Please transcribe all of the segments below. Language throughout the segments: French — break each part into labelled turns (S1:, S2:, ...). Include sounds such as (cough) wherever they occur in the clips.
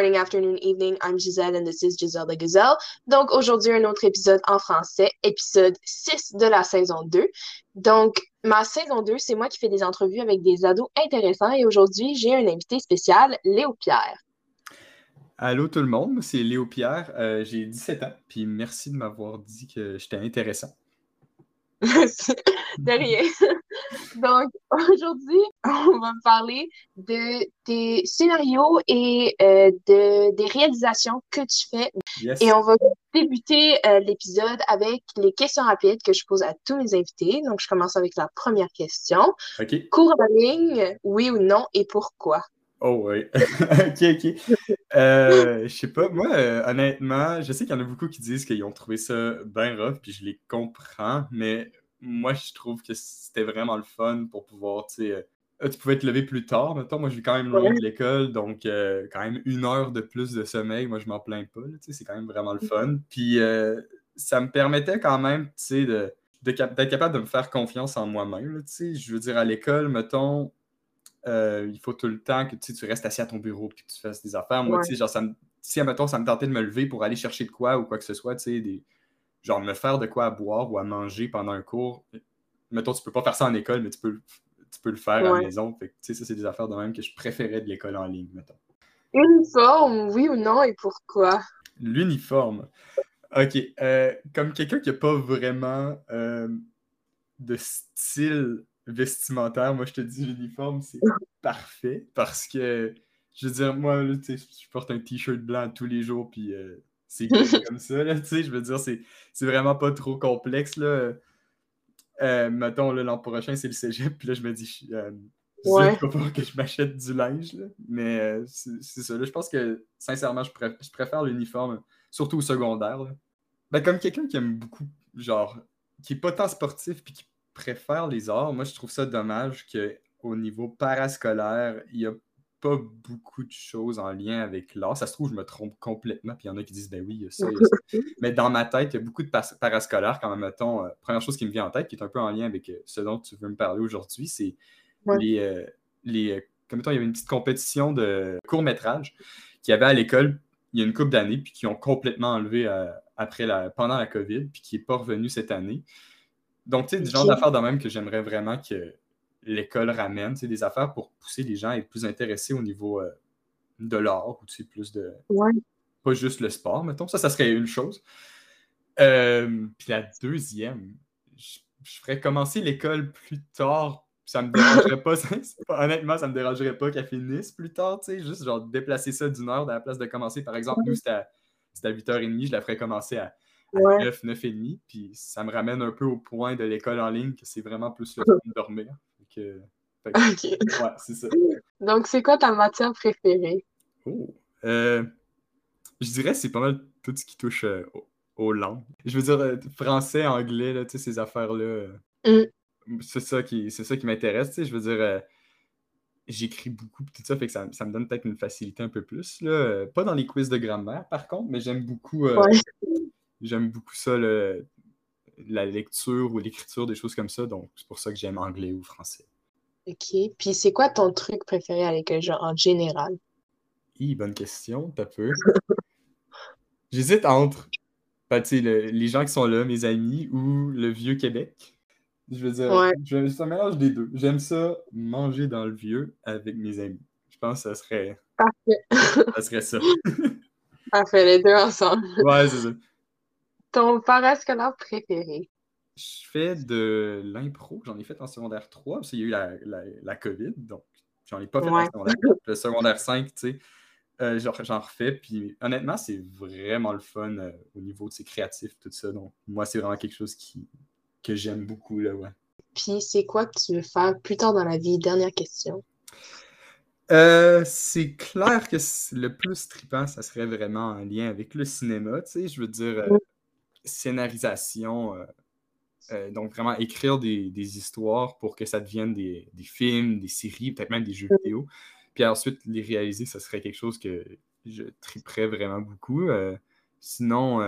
S1: morning, afternoon, evening. I'm Giselle and this is Giselle the Gazelle. Donc aujourd'hui, un autre épisode en français, épisode 6 de la saison 2. Donc, ma saison 2, c'est moi qui fais des entrevues avec des ados intéressants et aujourd'hui, j'ai un invité spécial, Léo Pierre.
S2: Allô tout le monde, c'est Léo Pierre, euh, j'ai 17 ans, puis merci de m'avoir dit que j'étais intéressant. (laughs)
S1: de rien. (laughs) Donc, aujourd'hui, on va parler de tes scénarios et euh, de, des réalisations que tu fais. Et on va débuter euh, l'épisode avec les questions rapides que je pose à tous mes invités. Donc, je commence avec la première question.
S2: OK.
S1: Cours en ligne, oui ou non, et pourquoi?
S2: Oh oui. (laughs) (laughs) ok, ok. Euh, je sais pas, moi, honnêtement, je sais qu'il y en a beaucoup qui disent qu'ils ont trouvé ça bien rough, puis je les comprends, mais moi, je trouve que c'était vraiment le fun pour pouvoir, tu sais, euh, tu pouvais te lever plus tard. Mettons, moi, je vais quand même loin de l'école, donc euh, quand même une heure de plus de sommeil, moi, je m'en plains pas. C'est quand même vraiment le fun. Puis euh, ça me permettait quand même, tu sais, de, d'être capable de me faire confiance en moi-même. Je veux dire, à l'école, mettons, il faut tout le temps que tu restes assis à ton bureau et que tu fasses des affaires. Moi, tu sais, genre, ça me, si, ça me tentait de me lever pour aller chercher de quoi ou quoi que ce soit, tu sais, des genre me faire de quoi à boire ou à manger pendant un cours. Mettons, tu peux pas faire ça en école, mais tu peux, tu peux le faire à la maison. Fait ça, c'est des affaires de même que je préférais de l'école en ligne, mettons.
S1: Uniforme, oui ou non, et pourquoi?
S2: L'uniforme. OK. Euh, comme quelqu'un qui n'a pas vraiment euh, de style vestimentaire, moi, je te dis l'uniforme, c'est parfait parce que, je veux dire, moi, je porte un t-shirt blanc tous les jours, puis euh, c'est (laughs) comme ça, là, tu sais, je veux dire, c'est, vraiment pas trop complexe, là. Euh, mettons, l'an prochain, c'est le cégep, puis là, je me dis, euh, ouais. pas que je m'achète du linge, là. mais euh, c'est, ça, là, je pense que, sincèrement, je, préfère l'uniforme, surtout au secondaire, Ben, comme quelqu'un qui aime beaucoup, genre, qui est pas tant sportif, puis qui préfère les arts, moi, je trouve ça dommage qu'au niveau parascolaire, il y a pas beaucoup de choses en lien avec l'art. Ça se trouve, je me trompe complètement, puis il y en a qui disent, ben oui, il y a ça, (laughs) Mais dans ma tête, il y a beaucoup de parascolaires, quand même, mettons, euh, première chose qui me vient en tête, qui est un peu en lien avec euh, ce dont tu veux me parler aujourd'hui, c'est les, euh, les comme mettons, il y avait une petite compétition de court-métrage qu'il y avait à l'école il y a une couple d'années, puis qui ont complètement enlevé après la, pendant la COVID, puis qui n'est pas revenu cette année. Donc, tu sais, du genre d'affaires de même que j'aimerais vraiment que l'école ramène, c'est des affaires pour pousser les gens à être plus intéressés au niveau euh, de l'art ou plus de. Pas juste le sport, mettons. Ça, ça serait une chose. Euh, puis la deuxième, je, ferais commencer l'école plus tard. Ça me dérangerait (laughs) pas, honnêtement, ça me dérangerait pas qu'elle finisse plus tard, tu sais, juste genre déplacer ça d'une heure à la place de commencer. Par exemple, nous, c'était à, à 8h30, je la ferais commencer à, 9, 9h30, puis ça me ramène un peu au point de l'école en ligne, que c'est vraiment plus le temps de dormir.
S1: Ouais,
S2: c'est ça. (laughs)
S1: Donc, c'est quoi ta matière préférée?
S2: Oh. Euh, je dirais c'est pas mal tout ce qui touche euh, aux, langues. Je veux dire, euh, français, anglais, là, ces affaires-là. Mm. C'est ça qui, c'est ça qui m'intéresse. Je veux dire, j'écris beaucoup, tout ça, fait que ça, me donne peut-être une facilité un peu plus. Là. Pas dans les quiz de grammaire, par contre, mais j'aime beaucoup, j'aime beaucoup ça, le, la lecture ou l'écriture, des choses comme ça. Donc, c'est pour ça que j'aime anglais ou français.
S1: OK. Puis, c'est quoi ton truc préféré à l'école, genre en général?
S2: Hi, bonne question, t'as peu. (laughs) J'hésite entre ben, les gens qui sont là, mes amis, ou le vieux Québec. Je veux dire, ouais. je, un mélange des deux. J'aime ça, manger dans le vieux avec mes amis. Je pense que ça serait.
S1: Parfait.
S2: ça serait ça. (laughs)
S1: Parfait, les deux ensemble.
S2: Ouais, c'est ça.
S1: Ton parascolaire préféré?
S2: Je fais de l'impro. J'en ai fait en secondaire 3, parce qu'il y a eu la, la, la COVID, donc j'en ai pas fait en secondaire 4. (laughs) Le secondaire 5, tu sais, euh, j'en refais. Puis honnêtement, c'est vraiment le fun euh, au niveau de ses créatifs, tout ça. Donc moi, c'est vraiment quelque chose qui, que j'aime beaucoup, là, ouais.
S1: Puis c'est quoi que tu veux faire plus tard dans la vie? Dernière question.
S2: Euh, c'est clair que le plus trippant, ça serait vraiment en lien avec le cinéma, tu sais, je veux dire, scénarisation, euh, euh, donc vraiment écrire des, histoires pour que ça devienne des, films, des séries, peut-être même des jeux vidéo. Puis ensuite, les réaliser, ça serait quelque chose que je triperais vraiment beaucoup. Euh, sinon,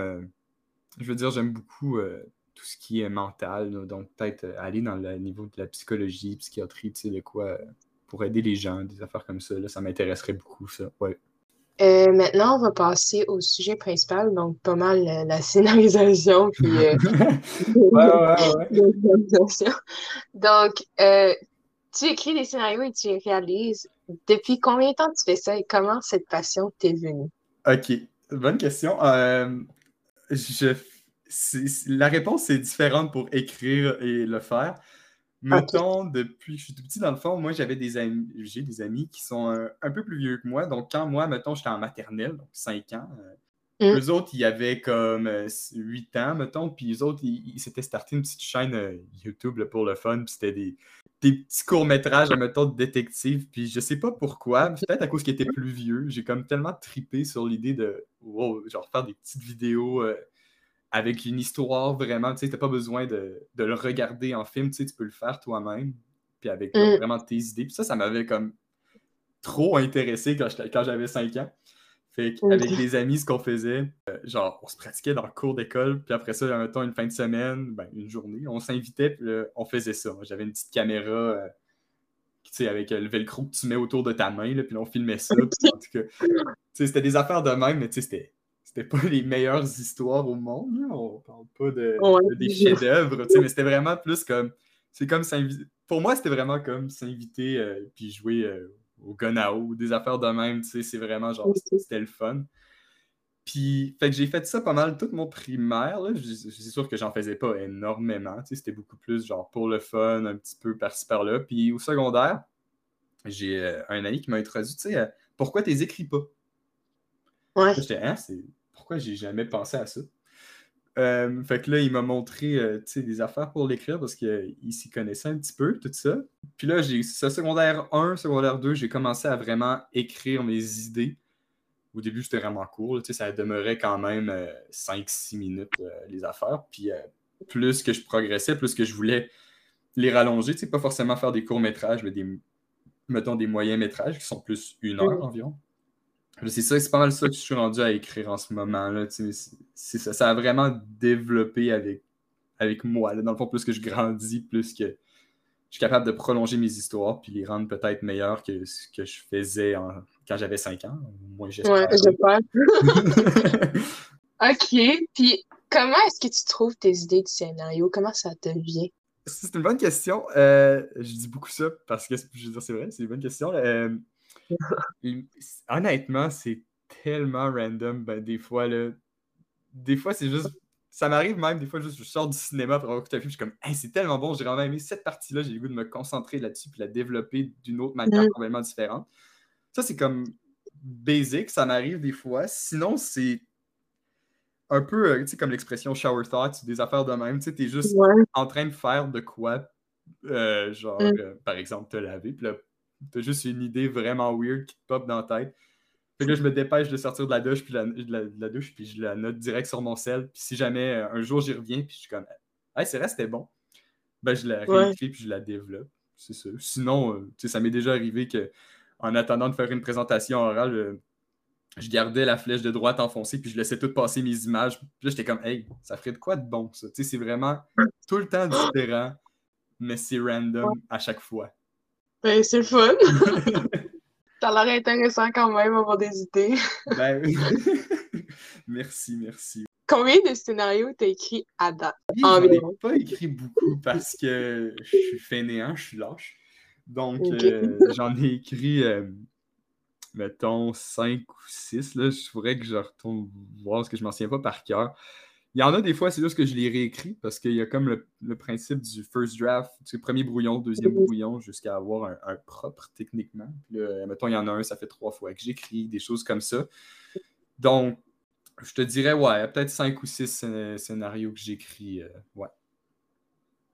S2: je veux dire, j'aime beaucoup tout ce qui est mental, donc peut-être aller dans le niveau de la psychologie, psychiatrie, tu sais, de quoi, pour aider les gens, des affaires comme ça, là, ça m'intéresserait beaucoup, ça, ouais.
S1: Euh, maintenant, on va passer au sujet principal, donc pas mal la scénarisation. (laughs) Puis, ouais, ouais, ouais. donc, tu écris des scénarios et tu les réalises. Depuis combien de temps tu fais ça et comment cette passion t'est venue?
S2: OK. Bonne question. je la réponse est différente pour écrire et le faire. Mettons, depuis que je suis tout petit, dans le fond, moi, j'avais des amis, j'ai des amis qui sont un, peu plus vieux que moi. Donc, quand moi, mettons, j'étais en maternelle, donc 5 ans, euh, mm. eux autres, ils avaient comme 8 euh, ans, mettons, puis eux autres, ils, s'étaient starté une petite chaîne euh, YouTube pour le fun, puis c'était des, petits courts-métrages, mettons, de détective, puis je sais pas pourquoi, peut-être à cause qu'ils étaient plus vieux, j'ai comme tellement tripé sur l'idée de, wow, genre faire des petites vidéos avec une histoire vraiment, tu sais, t'as pas besoin de, le regarder en film, tu sais, tu peux le faire toi-même, puis avec mm. vraiment tes idées. Puis ça, ça m'avait comme trop intéressé quand, j'avais 5 ans. Fait qu'avec les amis, ce qu'on faisait, euh, genre, on se pratiquait dans le cours d'école, puis après ça, mettons, une fin de semaine, ben, une journée, on s'invitait, puis on faisait ça. J'avais une petite caméra, euh, tu sais, avec le velcro que tu mets autour de ta main, là, puis on filmait ça. en tout cas, c'était des affaires de même, mais tu sais, c'était c'était pas les meilleures histoires au monde. Là. On parle pas de, des chefs-d'œuvre, mais c'était vraiment plus comme. C'est comme Pour moi, c'était vraiment comme s'inviter euh, puis jouer euh, au Gonao ou des affaires de même. C'est vraiment genre, c'était le fun. Puis, fait que j'ai fait ça pas mal tout mon primaire. C'est sûr que j'en faisais pas énormément. C'était beaucoup plus genre pour le fun, un petit peu par-ci par-là. Puis au secondaire, j'ai euh, un ami qui m'a introduit, tu sais, pourquoi t'es écris pas?
S1: Ouais.
S2: J'étais, hein, c'est pourquoi j'ai jamais pensé à ça? Euh, fait que là, il m'a montré euh, des affaires pour l'écrire parce qu'il s'y connaissait un petit peu, tout ça. Puis là, j'ai ce secondaire 1, secondaire 2, j'ai commencé à vraiment écrire mes idées. Au début, c'était vraiment court. ça demeurait quand même 5-6 euh, minutes, les affaires. Puis plus que je progressais, plus que je voulais les rallonger. Pas forcément faire des courts-métrages, mais des, mettons, des moyens-métrages qui sont plus une heure environ. C'est ça, c'est pas mal ça que je suis rendu à écrire en ce moment. Là, c'est ça, ça a vraiment développé avec, avec moi. Dans le fond, plus que je grandis, plus que je suis capable de prolonger mes histoires puis les rendre peut-être meilleures que ce que je faisais quand j'avais 5 ans. Moi,
S1: j'espère. Ouais, (laughs) OK. Puis comment est-ce que tu trouves tes idées de scénario? Comment ça te vient?
S2: C'est une bonne question. Euh, je dis beaucoup ça parce que je veux dire, c'est vrai, c'est une bonne question. Euh, (laughs) honnêtement, c'est tellement random. Ben, des fois, là, des fois, c'est juste. Ça m'arrive même, des fois, juste je sors du cinéma pour avoir écouté un film, je suis comme, hey, c'est tellement bon, j'ai vraiment aimé cette partie-là, j'ai le goût de me concentrer là-dessus puis la développer d'une autre manière mm. complètement différente. Ça, c'est comme basic, ça m'arrive des fois. Sinon, c'est un peu, euh, tu sais, comme l'expression shower thoughts, des affaires de même. Tu sais, t'es juste en train de faire de quoi, euh, genre, mm. euh, par exemple, te laver, puis là, T'as juste une idée vraiment weird qui te pop dans la tête. Fait que là, je me dépêche de sortir de la douche, puis la, de la, douche, puis je la note direct sur mon sel. Puis si jamais euh, un jour j'y reviens, puis je suis comme, hey, c'est vrai, c'était bon, ben je la réécris, puis je la développe. C'est ça. Sinon, euh, sais, ça m'est déjà arrivé que en attendant de faire une présentation orale, euh, je gardais la flèche de droite enfoncée, puis je laissais tout passer mes images. Puis là, j'étais comme, hey, ça ferait de quoi de bon, ça? Tu sais, c'est vraiment tout le temps différent, mais c'est random à chaque fois.
S1: Ben, c'est le fun. (laughs) Ça a l'air intéressant quand même, avoir des idées.
S2: ben (laughs) merci, merci.
S1: Combien de scénarios t'as écrit à date?
S2: J'en ai pas écrit beaucoup parce que je suis fainéant, je suis lâche. Donc, euh, j'en ai écrit, euh, mettons, 5 ou 6. Là. Je pourrais que je retourne voir parce que je m'en souviens pas par cœur. Il y en a des fois, c'est juste que je les réécris parce qu'il y a comme le, principe du first draft, du premier brouillon, deuxième brouillon, jusqu'à avoir un, propre techniquement. Puis là, mettons, il y en a un, ça fait trois fois que j'écris, des choses comme ça. Donc, je te dirais, ouais, peut-être cinq ou six scénarios que j'écris. Euh, ouais.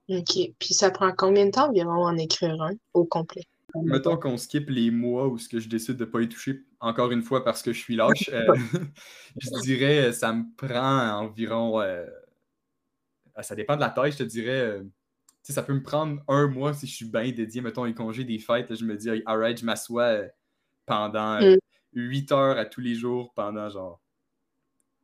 S1: OK. Puis ça prend combien de temps environ en écrire un au complet?
S2: Mettons qu'on skip les mois où ce que je décide de ne pas y toucher, encore une fois parce que je suis lâche, euh, (laughs) (laughs) je dirais euh, ça me prend environ. Euh, ça dépend de la taille, je te dirais. ça peut me prendre un mois si je suis bien dédié, mettons, les congés des fêtes. je me dis, alright, je m'assois pendant mm. huit heures à tous les jours pendant genre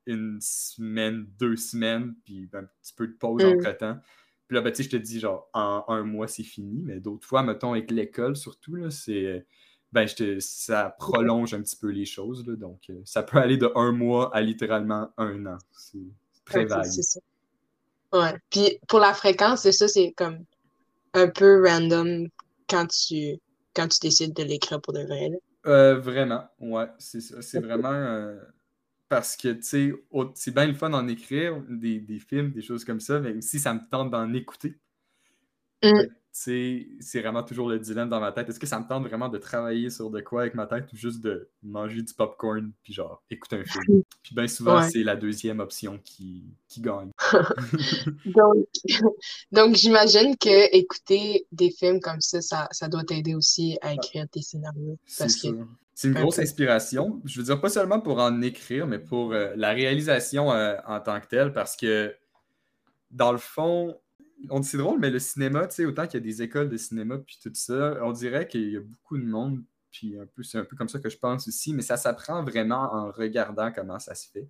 S2: une semaine, deux semaines, puis un petit peu de pause mm. entre-temps. Puis là, ben, je te dis, genre, en un mois, c'est fini. Mais d'autres fois, mettons, avec l'école, surtout, là, c'est. Ben, ça prolonge un petit peu les choses. donc, euh, ça peut aller de un mois à littéralement un an. C'est très vague.
S1: Ouais. Puis pour la fréquence, c'est ça, c'est comme un peu random quand tu, quand tu décides de l'écrire pour de vrai.
S2: Euh, vraiment, ouais, c'est ça. C'est vraiment euh, parce que, tu sais, c'est bien le fun d'en écrire des, des, films, des choses comme ça, mais aussi ça me tente d'en écouter. Mm c'est vraiment toujours le dilemme dans ma tête. Est-ce que ça me tente vraiment de travailler sur de quoi avec ma tête ou juste de manger du popcorn puis genre écouter un film? (laughs) Puis bien souvent, c'est la deuxième option qui, qui gagne. (laughs)
S1: donc, (laughs) donc j'imagine que écouter des films comme ça, ça, doit t'aider aussi à écrire tes scénarios.
S2: C'est C'est une grosse inspiration. Je veux dire, pas seulement pour en écrire, mais pour euh, la réalisation euh, en tant que telle, parce que dans le fond, on c'est drôle, mais le cinéma, tu sais, autant qu'il y a des écoles de cinéma puis tout ça, on dirait qu'il y a beaucoup de monde, puis un peu, c'est un peu comme ça que je pense aussi, mais ça s'apprend vraiment en regardant comment ça se fait.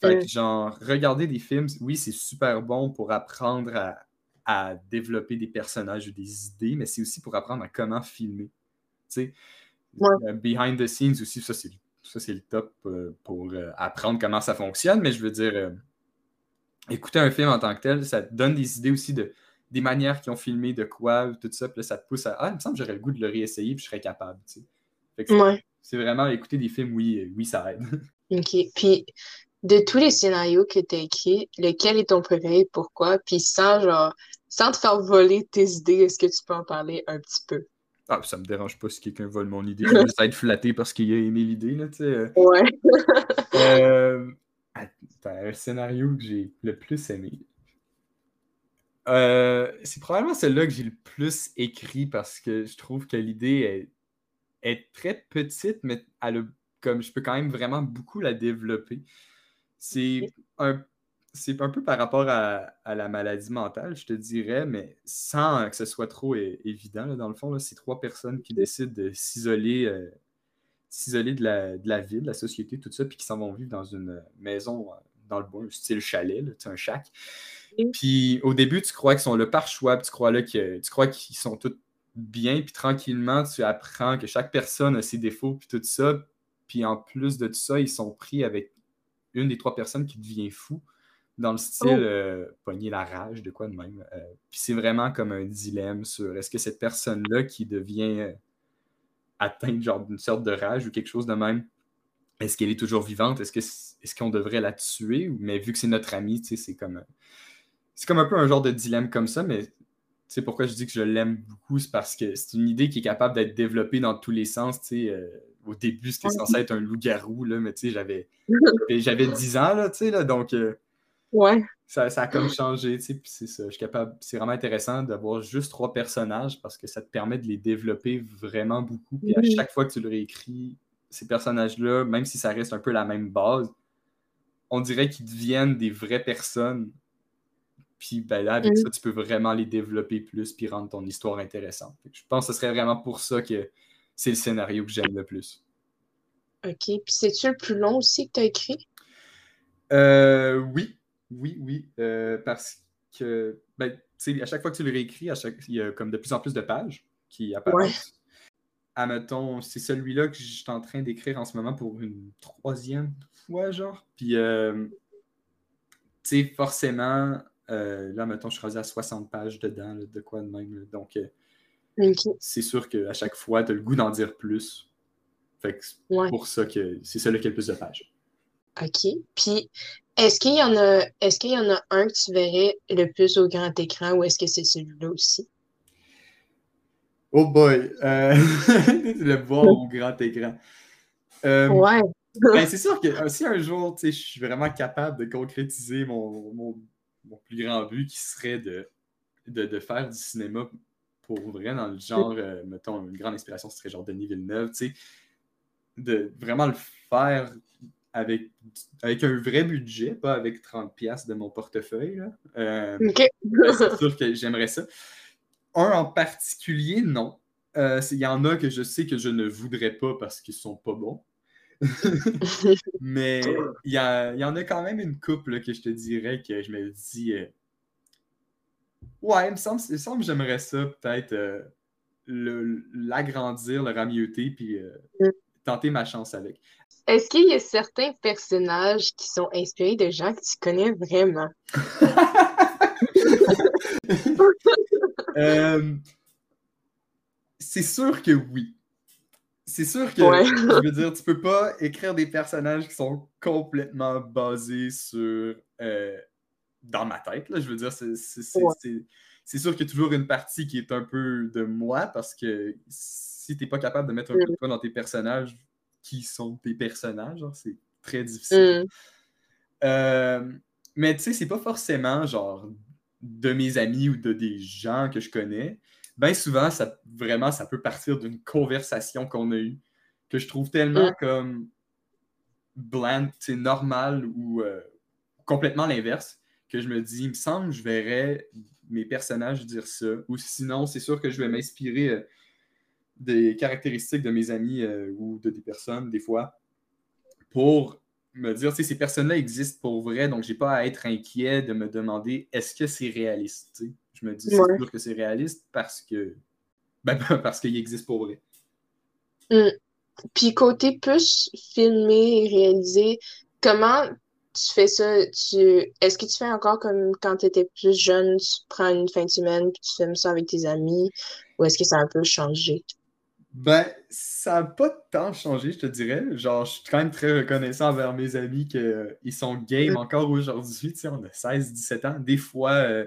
S2: Fait que, genre, regarder des films, oui, c'est super bon pour apprendre à, développer des personnages ou des idées, mais c'est aussi pour apprendre à comment filmer. Tu sais, euh, behind the scenes aussi, ça, c'est, ça, c'est le top euh, pour euh, apprendre comment ça fonctionne, mais je veux dire écouter un film en tant que tel, ça te donne des idées aussi de des manières qu'ils ont filmé, de quoi, tout ça. Puis là, ça te pousse à Ah, il me semble que j'aurais le goût de le réessayer, puis je serais capable. C'est vraiment écouter des films, oui, oui, ça aide. (laughs)
S1: OK. Puis, de tous les scénarios que tu as écrits, lequel est ton préféré, pourquoi? Puis, sans, genre, sans te faire voler tes idées, est-ce que tu peux en parler un petit peu?
S2: Ah, ça me dérange pas si quelqu'un vole mon idée. Je vais juste être flatté parce qu'il a aimé l'idée, là, tu sais.
S1: Ouais.
S2: euh, un scénario que j'ai le plus aimé. Euh, c'est probablement celui-là que j'ai le plus écrit parce que je trouve que l'idée est, très petite, mais elle comme je peux quand même vraiment beaucoup la développer. C'est un, c'est un peu par rapport à, la maladie mentale, je te dirais, mais sans que ce soit trop évident. dans le fond, c'est trois personnes qui décident de s'isoler euh, s'isoler de la, de la ville, de la société, tout ça, puis qui s'en vont vivre dans une maison euh, dans le bois, style chalet, là, un shack. Puis au début, tu crois qu'ils sont là par choix, puis tu crois, là que, tu crois qu'ils sont tous bien, puis tranquillement, tu apprends que chaque personne a ses défauts, puis tout ça. Puis en plus de tout ça, ils sont pris avec une des trois personnes qui devient fou, dans le style oh. euh, pogner la rage, de quoi de même. Euh, puis c'est vraiment comme un dilemme sur est-ce que cette personne-là qui devient euh, atteinte genre d'une sorte de rage ou quelque chose de même, est-ce qu'elle est toujours vivante? Est-ce, qu'on devrait la tuer? Mais vu que c'est notre amie, c'est comme, c'est comme un peu un genre de dilemme comme ça, mais c'est pourquoi je dis que je l'aime beaucoup, c'est parce que c'est une idée qui est capable d'être développée dans tous les sens. Euh, au début, c'était censé être un loup-garou, mais j'avais, (laughs) j'avais 10 ans, là, là donc euh,
S1: ouais.
S2: ça, ça, a comme changé. Puis c'est ça, je suis capable. C'est vraiment intéressant d'avoir juste trois personnages parce que ça te permet de les développer vraiment beaucoup. Puis à chaque fois que tu le réécris, ces personnages-là, même si ça reste un peu la même base, on dirait qu'ils deviennent des vraies personnes. Puis ben là, avec mm. ça, tu peux vraiment les développer plus puis rendre ton histoire intéressante. Je pense que ce serait vraiment pour ça que c'est le scénario que j'aime le plus.
S1: OK. Puis c'est-tu le plus long aussi que tu as écrit?
S2: Euh, oui. Oui, oui. Euh, parce que ben, à chaque fois que tu le réécris, à chaque... il y a comme de plus en plus de pages qui apparaissent admettons, c'est celui-là que je suis en train d'écrire en ce moment pour une troisième fois, genre. Puis, euh, tu sais, forcément, euh, là, mettons, je suis rendu à 60 pages dedans, de quoi de même. Donc, c'est sûr qu'à chaque fois, tu as le goût d'en dire plus. Fait que c'est pour ça que c'est celui qui a le plus de pages.
S1: OK. Puis, est-ce qu'il y en a est-ce qu'il y en a un que tu verrais le plus au grand écran ou est-ce que c'est celui-là aussi?
S2: Oh boy! Euh, (laughs) le voir au grand écran.
S1: Euh, ouais.
S2: ben, c'est sûr que euh, si un jour, je suis vraiment capable de concrétiser mon, mon, plus grand but qui serait de, de, faire du cinéma pour vrai dans le genre, mettons, une grande inspiration, ce serait genre Denis Villeneuve, tu sais, de vraiment le faire avec, avec un vrai budget, pas avec 30$ de mon portefeuille. Là. (laughs) c'est sûr que j'aimerais ça. Un en particulier, non. Euh, il y en a que je sais que je ne voudrais pas parce qu'ils sont pas bons. (laughs) Mais il y, en a quand même une couple que je te dirais que je me dis euh, Ouais, il me semble, semble que j'aimerais ça peut-être euh, l'agrandir, le, rameuter, puis euh, mm. Tenter ma chance avec.
S1: Est-ce qu'il y a certains personnages qui sont inspirés de gens que tu connais vraiment? (laughs)
S2: Euh, c'est sûr que oui. C'est sûr que, je veux dire, tu peux pas écrire des personnages qui sont complètement basés sur. Euh, dans ma tête, là, je veux dire, c'est sûr qu'il y a toujours une partie qui est un peu de moi parce que si tu n'es pas capable de mettre un peu de toi dans tes personnages, qui sont tes personnages, c'est très difficile. Mm. Euh, mais tu sais, c'est pas forcément genre de mes amis ou de des gens que je connais. Bien souvent, ça, vraiment, ça peut partir d'une conversation qu'on a eue que je trouve tellement mm. comme bland, c'est normal ou euh, complètement l'inverse que je me dis, il me semble que je verrais mes personnages dire ça. Ou sinon, c'est sûr que je vais m'inspirer euh, des caractéristiques de mes amis euh, ou de des personnes, des fois, pour me dire, ces personnes-là existent pour vrai, donc j'ai pas à être inquiet de me demander est-ce que c'est réaliste. Je me dis, c'est sûr que c'est réaliste parce que ben, (laughs) parce qu'il existe pour vrai.
S1: Mm. Puis côté plus filmé et réalisé, comment tu fais ça, tu est-ce que tu fais encore comme quand tu étais plus jeune, tu prends une fin de semaine puis tu filmes ça avec tes amis ou est-ce que ça a un peu changé?
S2: Ben, ça n'a pas tant changé, je te dirais. Genre, je suis quand même très reconnaissant envers mes amis qu'ils sont game encore aujourd'hui. Tu sais, on a 16-17 ans. Des fois, euh,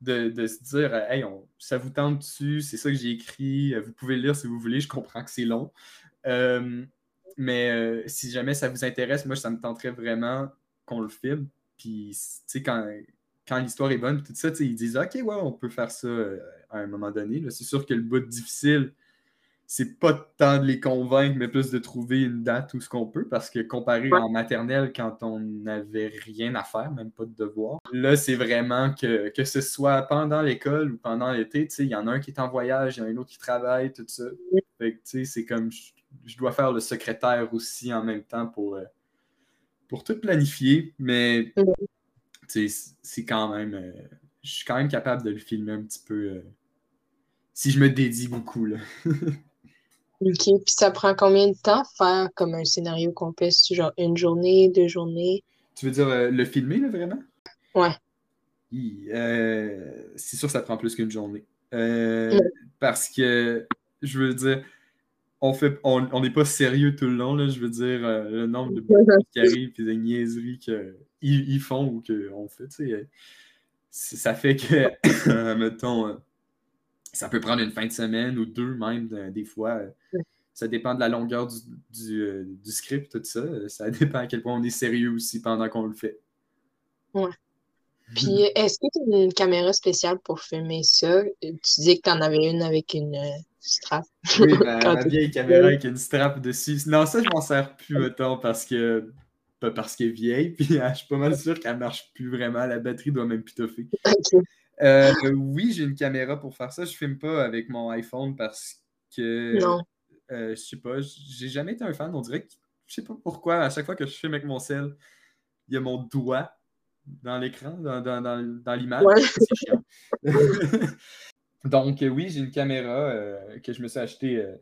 S2: de, se dire Hey, ça vous tente dessus, c'est ça que j'ai écrit, vous pouvez le lire si vous voulez, je comprends que c'est long. Euh, mais euh, si jamais ça vous intéresse, moi, ça me tenterait vraiment qu'on le filme. Puis, tu sais, quand, quand l'histoire est bonne, tout ça, ils disent OK, ouais, on peut faire ça euh, à un moment donné. C'est sûr que le bout difficile, c'est pas tant de les convaincre, mais plus de trouver une date où ce qu'on peut, parce que comparé en maternelle, quand on n'avait rien à faire, même pas de devoir, là, c'est vraiment que, que ce soit pendant l'école ou pendant l'été, il y en a un qui est en voyage, il y en a un autre qui travaille, tout ça. Fait que, c'est comme je, dois faire le secrétaire aussi en même temps pour. Euh, pour tout planifier, mais c'est quand même. Euh, je suis quand même capable de le filmer un petit peu euh, si je me dédie beaucoup. Là. (laughs)
S1: ok, puis ça prend combien de temps faire comme un scénario complet? Genre une journée, deux journées?
S2: Tu veux dire euh, le filmer, là, vraiment?
S1: Ouais.
S2: c'est sûr que ça prend plus qu'une journée. Parce que, je veux dire, on fait on n'est pas sérieux tout le long, là, je veux dire, euh, le nombre de (laughs) qui arrivent et de niaiseries qu'ils ils font ou qu'on fait, tu sais, ça fait que, (coughs) mettons, euh, ça peut prendre une fin de semaine ou deux même, des fois. Ça dépend de la longueur du, euh, du, script, tout ça. Ça dépend à quel point on est sérieux aussi pendant qu'on le fait.
S1: Ouais. Puis, est-ce que tu as une caméra spéciale pour filmer ça? Tu dis que tu en avais une avec une strap.
S2: Oui, (laughs) la, vieille caméra avec une strap dessus. Non, ça, je m'en sers plus, mettons, parce que. Pas parce qu'elle est vieille, (laughs) puis hein, je suis pas mal sûr qu'elle marche plus vraiment. La batterie doit même plus toffer. Euh, oui, j'ai une caméra pour faire ça. Je filme pas avec mon iPhone parce que. Non. Euh, je sais pas, j'ai jamais été un fan. On dirait que. Je sais pas pourquoi, à chaque fois que je filme avec mon sel, il y a mon doigt dans l'écran, dans, dans, dans, l'image. (laughs) C'est chiant. (laughs) Donc, euh, oui, j'ai une caméra euh, que je me suis achetée euh,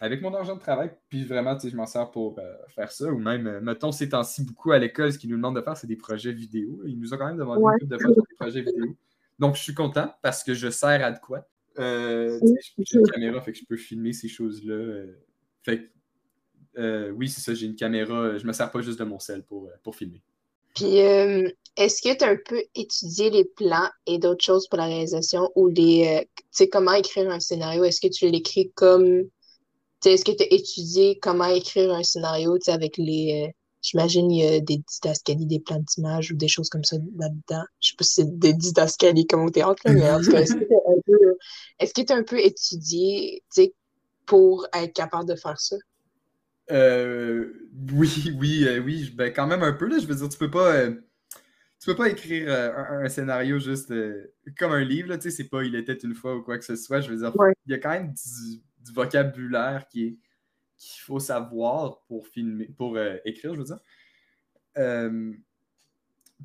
S2: avec mon argent de travail. Puis vraiment, je m'en sers pour faire ça. Ou même, mettons, ces temps-ci, beaucoup à l'école, ce qu'ils nous demandent de faire, c'est des projets vidéo. Ils nous ont quand même demandé de faire des projets vidéo. Donc, je suis content parce que je sers à de quoi. j'ai une caméra, fait que je peux filmer ces choses-là. fait oui, c'est ça, j'ai une caméra. Je me sers pas juste de mon sel pour, pour filmer.
S1: Puis, euh, est-ce que tu as un peu étudié les plans et d'autres choses pour la réalisation ou les. Euh, tu sais, comment écrire un scénario? Est-ce que tu l'écris comme. Est-ce que tu as étudié comment écrire un scénario avec les. Euh, j'imagine il y a des didascalies, des plans d'images ou des choses comme ça là-dedans. Je sais pas si c'est des didascalies comme au théâtre, mais en tout cas, est-ce que tu as un peu, étudié pour être capable de faire ça?
S2: Euh, oui, oui, euh, oui, ben quand même un peu. Là, je veux dire, tu peux pas, euh, tu peux pas écrire un, scénario juste comme un livre. Tu sais, c'est pas Il était une fois ou quoi que ce soit. Je veux dire, il y a quand même du, vocabulaire qui est qu'il faut savoir pour filmer, pour écrire, je veux dire.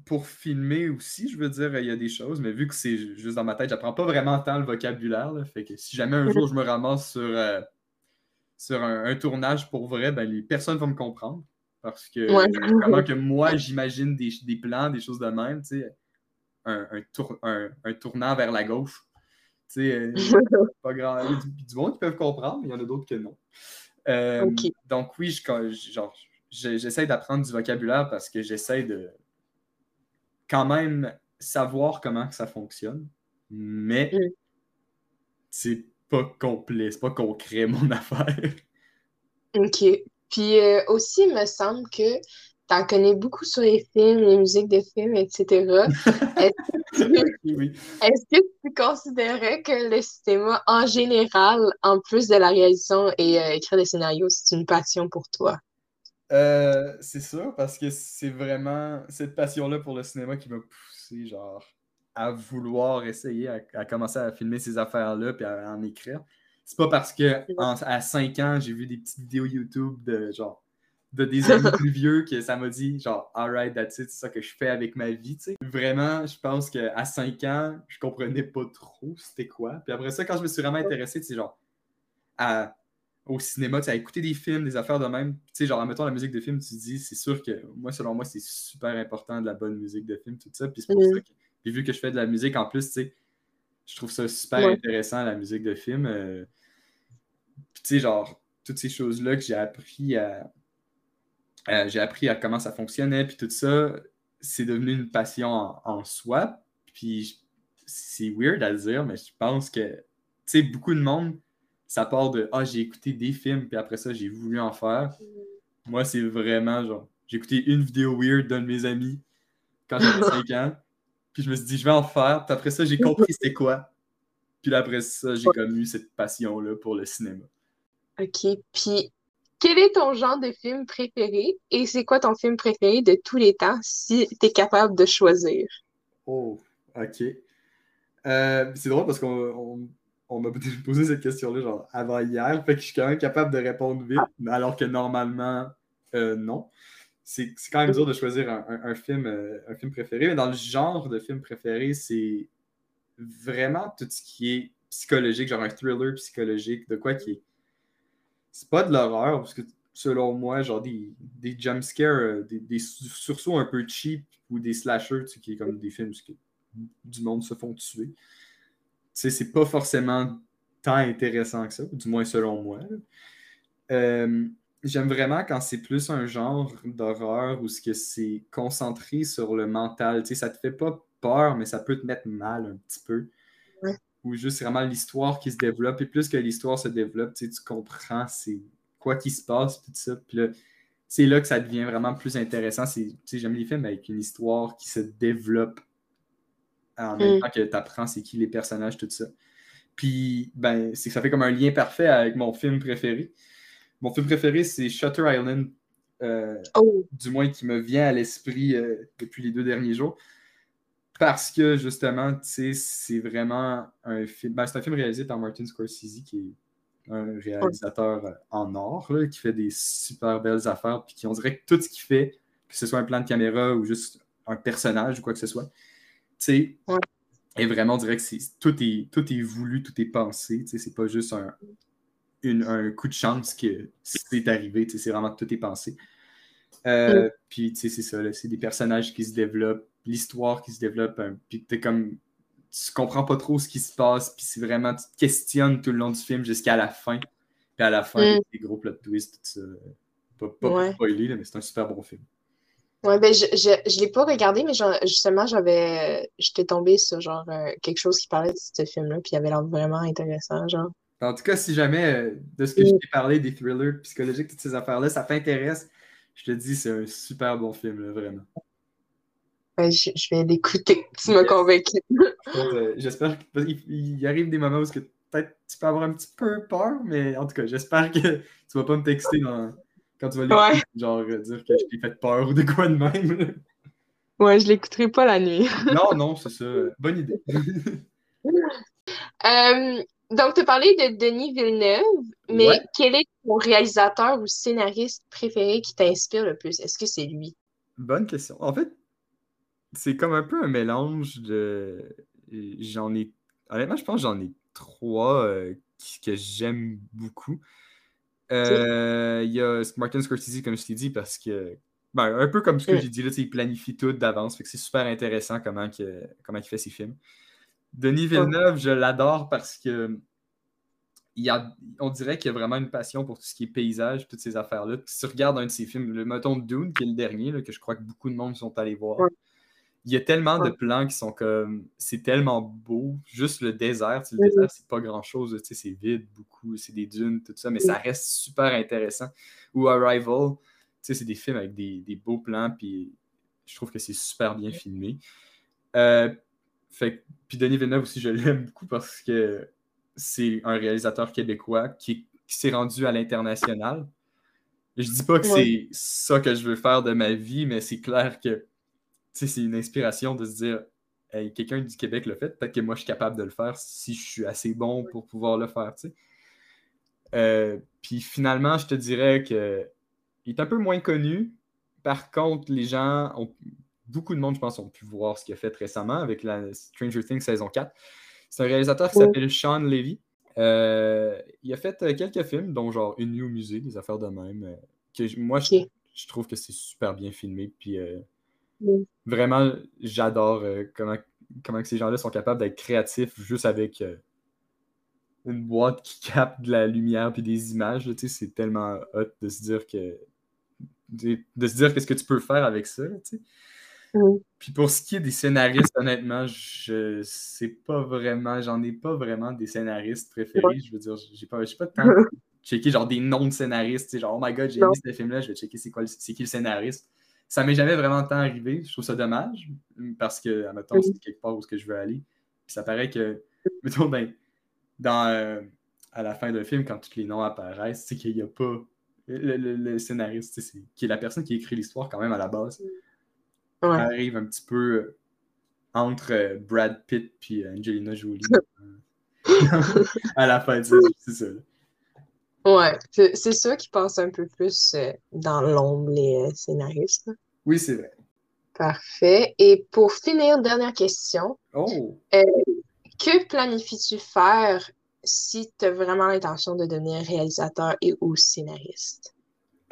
S2: pour filmer aussi, je veux dire, il y a des choses, mais vu que c'est juste dans ma tête, j'apprends pas vraiment tant le vocabulaire. fait que si jamais un jour je me ramasse sur, euh, sur un, tournage pour vrai, ben, les personnes vont me comprendre. Parce que comment que moi, j'imagine des, plans, des choses de même, tu sais, un, un, tournant vers la gauche. Tu sais, euh, (laughs) pas grand. Il y a du, monde qui peuvent comprendre, mais il y en a d'autres que non. Euh, donc oui, j'essaie d'apprendre du vocabulaire parce que j'essaie de quand même savoir comment ça fonctionne, mais mm. c'est pas complet, c'est pas concret (laughs) mon affaire.
S1: OK. Puis euh, aussi, il me semble que tu en connais beaucoup sur les films, les musiques de films, etc. (laughs) Est-ce que, tu considérais que le cinéma, en général, en plus de la réalisation et euh, écrire des scénarios, c'est une passion pour toi?
S2: Euh, c'est sûr, parce que c'est vraiment cette passion-là pour le cinéma qui m'a poussé, genre, à vouloir essayer à, commencer à filmer ces affaires-là puis à, en écrire. C'est pas parce que à 5 ans, j'ai vu des petites vidéos YouTube de genre de des amis (laughs) plus vieux que ça m'a dit genre alright that's it c'est ça que je fais avec ma vie tu sais vraiment je pense qu'à 5 ans je comprenais pas trop c'était quoi puis après ça quand je me suis vraiment intéressé c'est genre à au cinéma, tu as écouté des films, des affaires de même. Tu sais, genre, mettons la musique de film, tu dis, c'est sûr que moi, selon moi, c'est super important de la bonne musique de film, tout ça. Puis c'est pour ça que, puis vu que je fais de la musique en plus, tu sais, je trouve ça super intéressant, la musique de film. Euh. puis tu sais, genre, toutes ces choses-là que j'ai appris à. J'ai appris à comment ça fonctionnait, puis tout ça, c'est devenu une passion en, en soi. Puis c'est weird à dire, mais je pense que, tu sais, beaucoup de monde ça part de Ah, j'ai écouté des films, puis après ça, j'ai voulu en faire. Mm. Moi, c'est vraiment genre, j'ai écouté une vidéo weird d'un de mes amis quand j'avais (laughs) 5 ans, puis je me suis dit, je vais en faire, puis après ça, j'ai (laughs) compris c'était quoi. Puis après ça, j'ai comme eu cette passion-là pour le cinéma.
S1: OK. Puis, quel est ton genre de film préféré et c'est quoi ton film préféré de tous les temps si tu es capable de choisir?
S2: Oh, OK. Euh, c'est drôle parce qu'on on m'a (laughs) posé cette question-là genre avant hier, fait que je suis quand même capable de répondre vite, alors que normalement, euh, non. C'est quand même dur de choisir un, film, euh, un film préféré, mais dans le genre de film préféré, c'est vraiment tout ce qui est psychologique, genre un thriller psychologique, de quoi qui est. C'est pas de l'horreur, parce que selon moi, genre des, des jumpscares, euh, des, des, sursauts un peu cheap ou des slashers, qui est comme des films où du monde se font tuer c'est pas forcément tant intéressant que ça, du moins selon moi. Euh, j'aime vraiment quand c'est plus un genre d'horreur où c'est concentré sur le mental. Tu sais, ça te fait pas peur, mais ça peut te mettre mal un petit peu. Ou juste vraiment l'histoire qui se développe. Et plus que l'histoire se développe, tu, tu comprends c'est quoi qui se passe, tout ça. Puis là, c'est là que ça devient vraiment plus intéressant. J'aime les films avec une histoire qui se développe en même mm. temps que tu apprends c'est qui les personnages, tout ça. Puis, ben, c'est que ça fait comme un lien parfait avec mon film préféré. Mon film préféré, c'est Shutter Island, euh, oh. du moins qui me vient à l'esprit euh, depuis les deux derniers jours. Parce que, justement, tu c'est vraiment un film. Ben, c'est un film réalisé par Martin Scorsese, qui est un réalisateur euh, en or, qui fait des super belles affaires, puis qui, on dirait que tout ce qu'il fait, que ce soit un plan de caméra ou juste un personnage ou quoi que ce soit, sais, et vraiment, on dirait que tout, est, tout est voulu, tout est pensé. C'est pas juste un, un coup de chance que c'est arrivé. C'est vraiment tout est pensé. Euh, mm. Puis, tu sais, c'est ça. C'est des personnages qui se développent, l'histoire qui se développe. puis, t'es comme. Tu comprends pas trop ce qui se passe. Puis, c'est vraiment. Tu te questionnes tout le long du film jusqu'à la fin. Puis, à la fin, mm. des gros plot twists, tout ça. Pas, pas pour spoiler, mais c'est un super bon film.
S1: Ouais, ben je, je, je l'ai pas regardé, mais justement, j'avais j'étais tombée sur genre euh, quelque chose qui parlait de ce film-là, puis il avait l'air vraiment intéressant, genre.
S2: En tout cas, si jamais euh, de ce que je t'ai parlé, des thrillers psychologiques, toutes ces affaires-là, ça t'intéresse, je te dis, c'est un super bon film, là, vraiment.
S1: Je, je vais l'écouter, (laughs) tu m'as convaincu.
S2: Euh, j'espère qu'il arrive des moments où peut-être tu peux avoir un petit peu peur, mais en tout cas, j'espère que (laughs) tu vas pas me texter dans quand tu vas ouais. genre euh, dire que je t'ai fait peur ou de quoi de même.
S1: Ouais, je l'écouterai pas la nuit. (laughs)
S2: non, non, c'est ça. Bonne idée.
S1: Euh, donc, tu as parlé de Denis Villeneuve, mais quel est ton réalisateur ou scénariste préféré qui t'inspire le plus? Est-ce que c'est lui?
S2: Bonne question. En fait, c'est comme un peu un mélange de. J'en ai. Honnêtement, je pense que j'en ai trois euh, que j'aime beaucoup. Euh, il y a Martin Scorsese, comme je t'ai dit, parce que. Ben, un peu comme ce que j'ai dit là, il planifie tout d'avance. c'est super intéressant comment, que, comment il fait ses films. Denis Villeneuve, je l'adore parce que il a, on dirait qu'il y a vraiment une passion pour tout ce qui est paysage, toutes ces affaires-là. Si tu regardes un de ses films, le mettons Dune, qui est le dernier, que je crois que beaucoup de monde sont allés voir, il y a tellement de plans qui sont comme. C'est tellement beau. Juste le désert. Le désert, c'est pas grand-chose. C'est vide, beaucoup. C'est des dunes, tout ça. Mais ça reste super intéressant. Ou Arrival. C'est des films avec des, beaux plans. Puis je trouve que c'est super bien filmé. Euh, fait, puis Denis Villeneuve aussi, je l'aime beaucoup parce que c'est un réalisateur québécois qui, s'est rendu à l'international. Je dis pas que c'est ça que je veux faire de ma vie, mais c'est clair que c'est une inspiration de se dire hey, quelqu'un du Québec l'a fait, peut-être que moi je suis capable de le faire si je suis assez bon pour pouvoir le faire. Euh, puis finalement, je te dirais que il est un peu moins connu. Par contre, les gens ont beaucoup de monde, je pense, ont pu voir ce qu'il a fait récemment avec la Stranger Things saison 4. C'est un réalisateur qui s'appelle Sean Levy. Euh, il a fait euh, quelques films, dont genre Une nuit au musée, des affaires de même. que moi, je, trouve que c'est super bien filmé. Puis Vraiment, j'adore euh, comment, comment ces gens-là sont capables d'être créatifs juste avec euh, une boîte qui capte de la lumière puis des images. C'est tellement hot de se dire que de, se dire qu'est-ce que tu peux faire avec ça. Puis pour ce qui est des scénaristes, honnêtement, je sais pas vraiment, j'en ai pas vraiment des scénaristes préférés. Je veux dire, j'ai pas, pas de temps de checker genre des noms de scénaristes. Genre, oh my god, j'ai aimé ce film-là, je vais checker c'est quoi c'est qui le scénariste. Ça m'est jamais vraiment tant arrivé. Je trouve ça dommage parce que, admettons, c'est quelque part où que je veux aller. Puis ça paraît que, (laughs) mettons, ben, dans, euh, à la fin d'un film, quand tous les noms apparaissent, c'est qu'il n'y a pas le, scénariste, qui est la personne qui écrit l'histoire quand même à la base, arrive un petit peu euh, entre euh, Brad Pitt et Angelina Jolie (laughs) (laughs) à la fin, c'est ça.
S1: Ouais, c'est ça qui passe un peu plus euh, dans l'ombre, les euh, scénaristes.
S2: Oui, c'est vrai.
S1: Parfait. Et pour finir, dernière question.
S2: Oh!
S1: Euh, que planifies-tu faire si tu as vraiment l'intention de devenir réalisateur et ou scénariste? (laughs)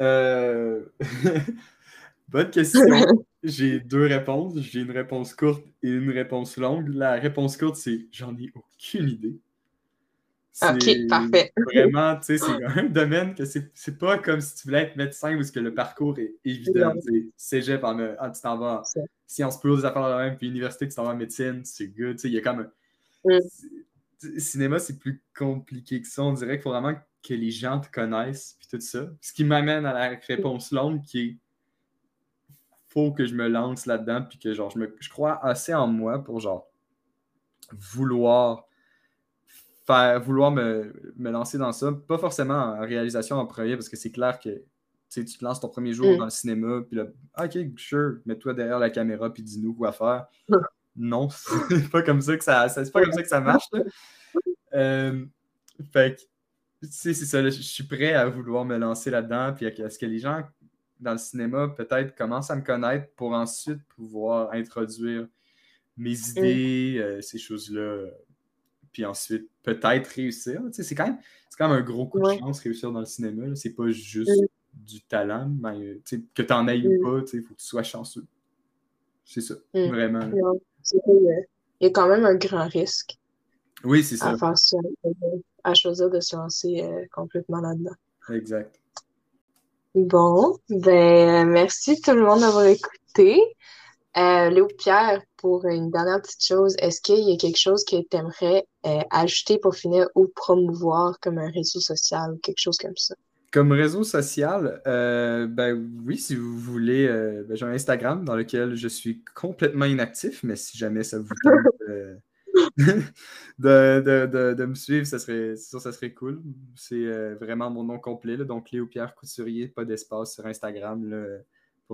S2: Bonne question. (laughs) J'ai deux réponses. J'ai une réponse courte et une réponse longue. La réponse courte, c'est j'en ai aucune idée.
S1: OK, parfait.
S2: Vraiment, tu sais, c'est un domaine que c'est pas comme si tu voulais être médecin où que le parcours est évident. Cégep, en, en, tu t'en vas en sciences po, des affaires de même, puis université, tu t'en vas en médecine, c'est good. Tu sais, il y a comme. Un... Mm. Cinéma, c'est plus compliqué que ça. On dirait qu'il faut vraiment que les gens te connaissent, puis tout ça. Ce qui m'amène à la réponse longue qui est faut que je me lance là-dedans, puis que genre, je, me, je crois assez en moi pour genre vouloir faire, vouloir me, lancer dans ça. Pas forcément en réalisation en premier, parce que c'est clair que tu te lances ton premier jour mm. dans le cinéma, puis là, ok, sure, mets-toi derrière la caméra, puis dis-nous quoi faire. non, (laughs) c'est pas comme ça que ça, c'est pas comme ça que ça marche. Euh, fait que, c'est ça, je suis prêt à vouloir me lancer là-dedans, puis à ce que les gens dans le cinéma peut-être commencent à me connaître pour ensuite pouvoir introduire mes mm. idées, euh, ces choses-là puis ensuite peut-être réussir. c'est quand, même, quand même un gros coup de chance réussir dans le cinéma. C'est pas juste du talent, mais que tu en ailles ou pas, il faut que tu sois chanceux. C'est ça, vraiment.
S1: Il y a quand même un grand risque.
S2: Oui, c'est ça.
S1: À, choisir de se lancer euh, complètement là-dedans.
S2: Exact.
S1: Bon, ben merci tout le monde d'avoir écouté. Euh, Léo Pierre, pour une dernière petite chose, est-ce qu'il y a quelque chose que tu aimerais euh, ajouter pour finir ou promouvoir comme un réseau social ou quelque chose comme ça?
S2: Comme réseau social, euh, ben oui, si vous voulez, ben, j'ai un Instagram dans lequel je suis complètement inactif, mais si jamais ça vous tente (laughs) (laughs) de, me suivre, ça serait, ça, ça serait cool. C'est vraiment mon nom complet, donc Léo Pierre Couturier, pas d'espace sur Instagram. Là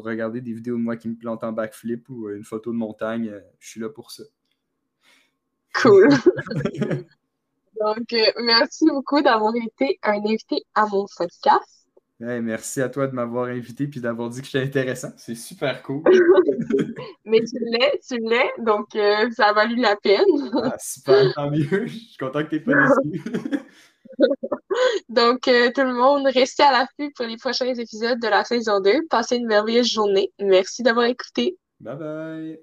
S2: pour regarder des vidéos de moi qui me plante en backflip ou euh, une photo de montagne, euh, je suis là pour ça.
S1: Cool. (laughs) Donc, euh, merci beaucoup d'avoir été un invité à mon podcast.
S2: merci à toi de m'avoir invité puis d'avoir dit que j'étais intéressant. C'est super cool. (laughs)
S1: Mais tu l'es, tu l'es, donc euh, ça a valu la peine.
S2: ah, super, tant mieux. Je suis content que tu pas déçu. (laughs)
S1: donc, euh, tout le monde, restez à l'affût pour les prochains épisodes de la saison 2. Passez une merveilleuse journée. Merci d'avoir écouté.
S2: Bye bye.